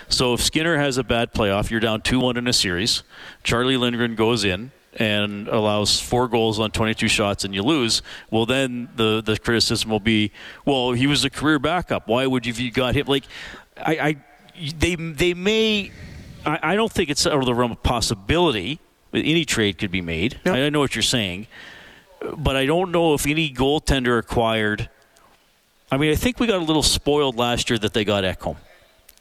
So if Skinner has a bad playoff, you're down 2 1 in a series. Charlie Lindgren goes in and allows four goals on 22 shots and you lose. Well, then the, the criticism will be, well, he was a career backup. Why would you, if you got him? Like, I, I they, they may, I, I don't think it's out of the realm of possibility that any trade could be made. I, I know what you're saying, but I don't know if any goaltender acquired. I mean, I think we got a little spoiled last year that they got Ekholm.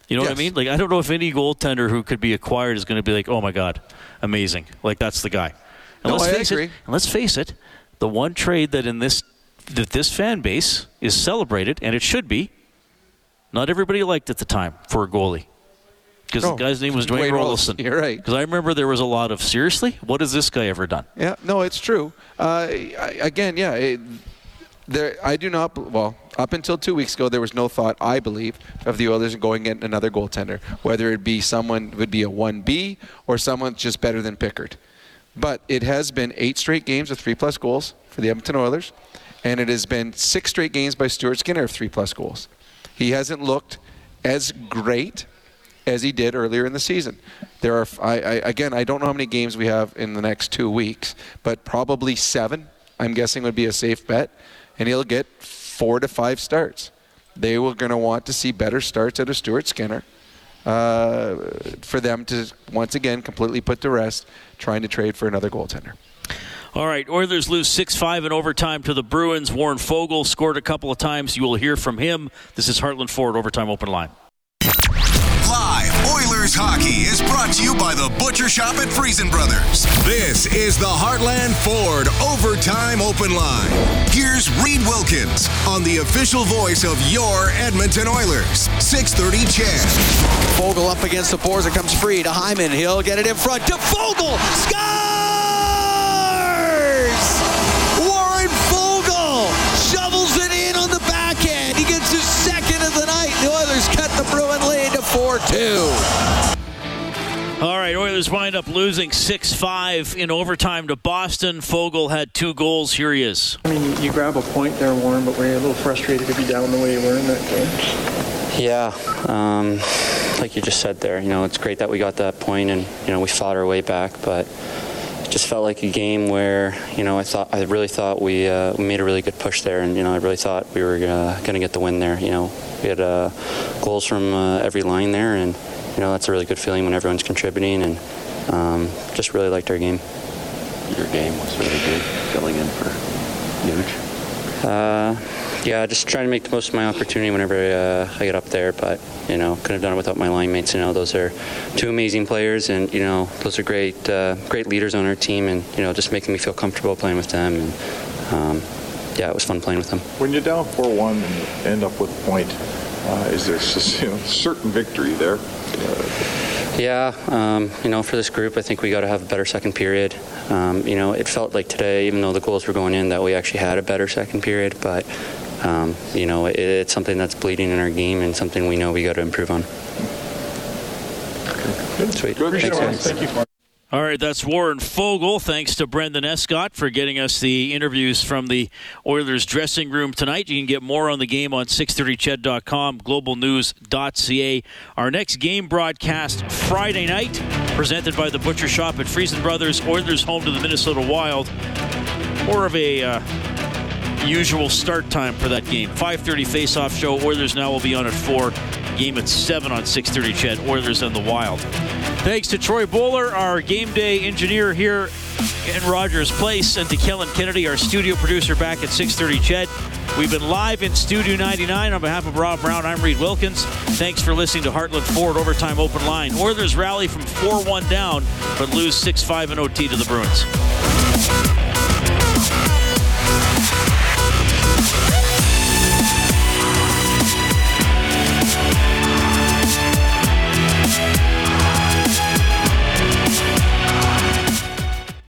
You know what I mean? Like, I don't know if any goaltender who could be acquired is going to be like, oh my God, amazing. Like, that's the guy. And No, let's I face agree. it. And let's face it. The one trade that in this that this fan base is celebrated, and it should be. Not everybody liked at the time for a goalie. Because No, the guy's name was Dwayne Dwayne Roloson. Rolison. You're right. Because I remember there was a lot of seriously, what has this guy ever done? Yeah, no, it's true. Uh, I, again, yeah, it, there. I do not. Well, up until two weeks ago, there was no thought, I believe, of the Oilers going getting another goaltender, whether it be someone would be a one B or someone just better than Pickard. But it has been eight straight games of three plus goals for the Edmonton Oilers, and it has been six straight games by Stuart Skinner of three plus goals. He hasn't looked as great as he did earlier in the season. There are, I, I, again, I don't know how many games we have in the next two weeks, but probably seven. I'm guessing would be a safe bet, and he'll get four to five starts. They were going to want to see better starts out of Stuart Skinner uh, for them to once again completely put to rest trying to trade for another goaltender. All right, Oilers lose 6 5 in overtime to the Bruins. Warren Foegele scored a couple of times. You will hear from him. This is Heartland Ford Overtime Open Line. Hockey is brought to you by the Butcher Shop at Freson Brothers. This is the Heartland Ford Overtime Open Line. Here's Reed Wilkins on the official voice of your Edmonton Oilers. 630 CHED. Foegele up against the boards. It comes free to Hyman. He'll get it in front to Foegele. Scores! 4 2. All right, Oilers wind up losing 6 5 in overtime to Boston. Foegele had two goals. Here he is. I mean, you grab a point there, Warren, but were you a little frustrated to be down the way you were in that game? Yeah. Um, like you just said there, you know, it's great that we got that point and, you know, we fought our way back, but just felt like a game where, you know, I thought, I really thought we, uh, we made a really good push there and, you know, I really thought we were uh, going to get the win there. You know, we had uh, goals from uh, every line there and, you know, that's a really good feeling when everyone's contributing and um, just really liked our game. Your game was really good, filling in for Nuge. Uh, yeah, just trying to make the most of my opportunity whenever uh, I get up there. But you know, couldn't have done it without my line mates. You know, those are two amazing players, and you know, those are great, uh, great leaders on our team, and you know, just making me feel comfortable playing with them. And um, yeah, it was fun playing with them. When you're down 4-1 and you end up with a point, uh, is there you know, certain victory there? Yeah, um, you know, for this group, I think we got to have a better second period. Um, you know, it felt like today, even though the goals were going in, that we actually had a better second period. But um, you know, it, it's something that's bleeding in our game and something we know we got to improve on. Sweet. Thanks, guys. Thank you. All right, that's Warren Foegele. Thanks to Brendan Escott for getting us the interviews from the Oilers dressing room tonight. You can get more on the game on 630ched.com, globalnews.ca. Our next game broadcast Friday night, presented by the Butcher Shop at Freson Brothers. Oilers home to the Minnesota Wild. More of a uh, usual start time for that game. 5:30 face-off show. Oilers now will be on at four. Game at seven on 6:30. CHED Oilers and the Wild. Thanks to Troy Bowler, our game day engineer here in Rogers Place, and to Kellen Kennedy, our studio producer back at 6:30. CHED. We've been live in Studio 99 on behalf of Rob Brown. I'm Reed Wilkins. Thanks for listening to Heartland Ford Overtime Open Line. Oilers rally from 4-1 down, but lose 6-5 in OT to the Bruins.